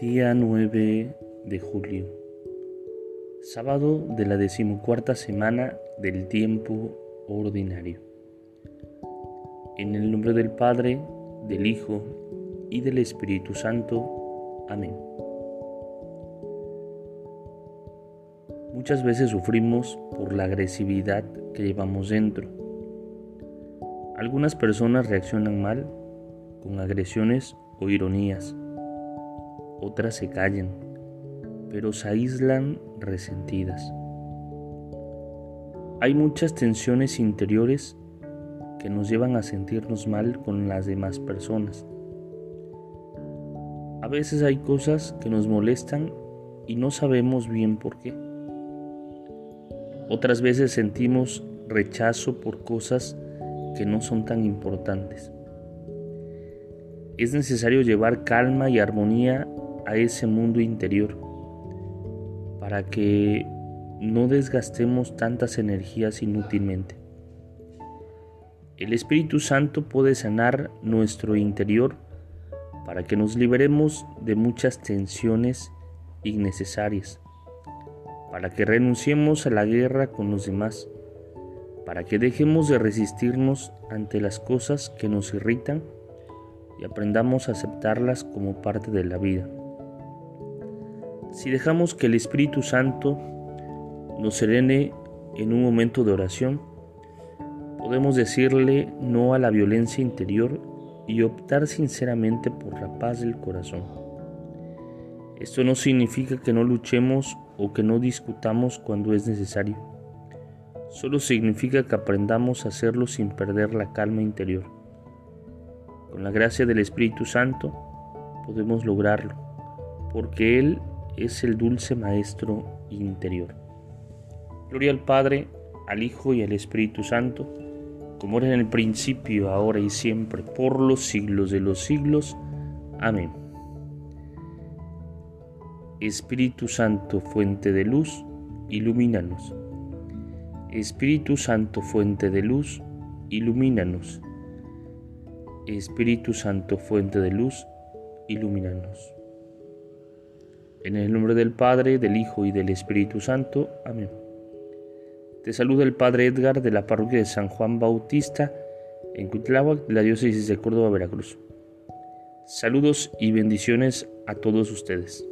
Día 9 de julio, sábado de la decimocuarta semana del tiempo ordinario. En el nombre del Padre, del Hijo y del Espíritu Santo. Amén. Muchas veces sufrimos por la agresividad que llevamos dentro. Algunas personas reaccionan mal con agresiones o ironías otras se callan, pero se aíslan resentidas. Hay muchas tensiones interiores que nos llevan a sentirnos mal con las demás personas. A veces hay cosas que nos molestan y no sabemos bien por qué. Otras veces sentimos rechazo por cosas que no son tan importantes. Es necesario llevar calma y armonía a ese mundo interior para que no desgastemos tantas energías inútilmente. El Espíritu Santo puede sanar nuestro interior para que nos liberemos de muchas tensiones innecesarias, para que renunciemos a la guerra con los demás, para que dejemos de resistirnos ante las cosas que nos irritan y aprendamos a aceptarlas como parte de la vida. Si dejamos que el Espíritu Santo nos serene en un momento de oración, podemos decirle no a la violencia interior y optar sinceramente por la paz del corazón. Esto no significa que no luchemos o que no discutamos cuando es necesario. Solo significa que aprendamos a hacerlo sin perder la calma interior. Con la gracia del Espíritu Santo podemos lograrlo, porque Él es el dulce Maestro interior. Gloria al Padre, al Hijo y al Espíritu Santo, como era en el principio, ahora y siempre, por los siglos de los siglos. Amén. Espíritu Santo, fuente de luz, ilumínanos. Espíritu Santo, fuente de luz, ilumínanos. Espíritu Santo, fuente de luz, ilumínanos. En el nombre del Padre, del Hijo y del Espíritu Santo. Amén. Te saluda el Padre Edgar de la parroquia de San Juan Bautista en Cuitláhuac, de la diócesis de Córdoba, Veracruz. Saludos y bendiciones a todos ustedes.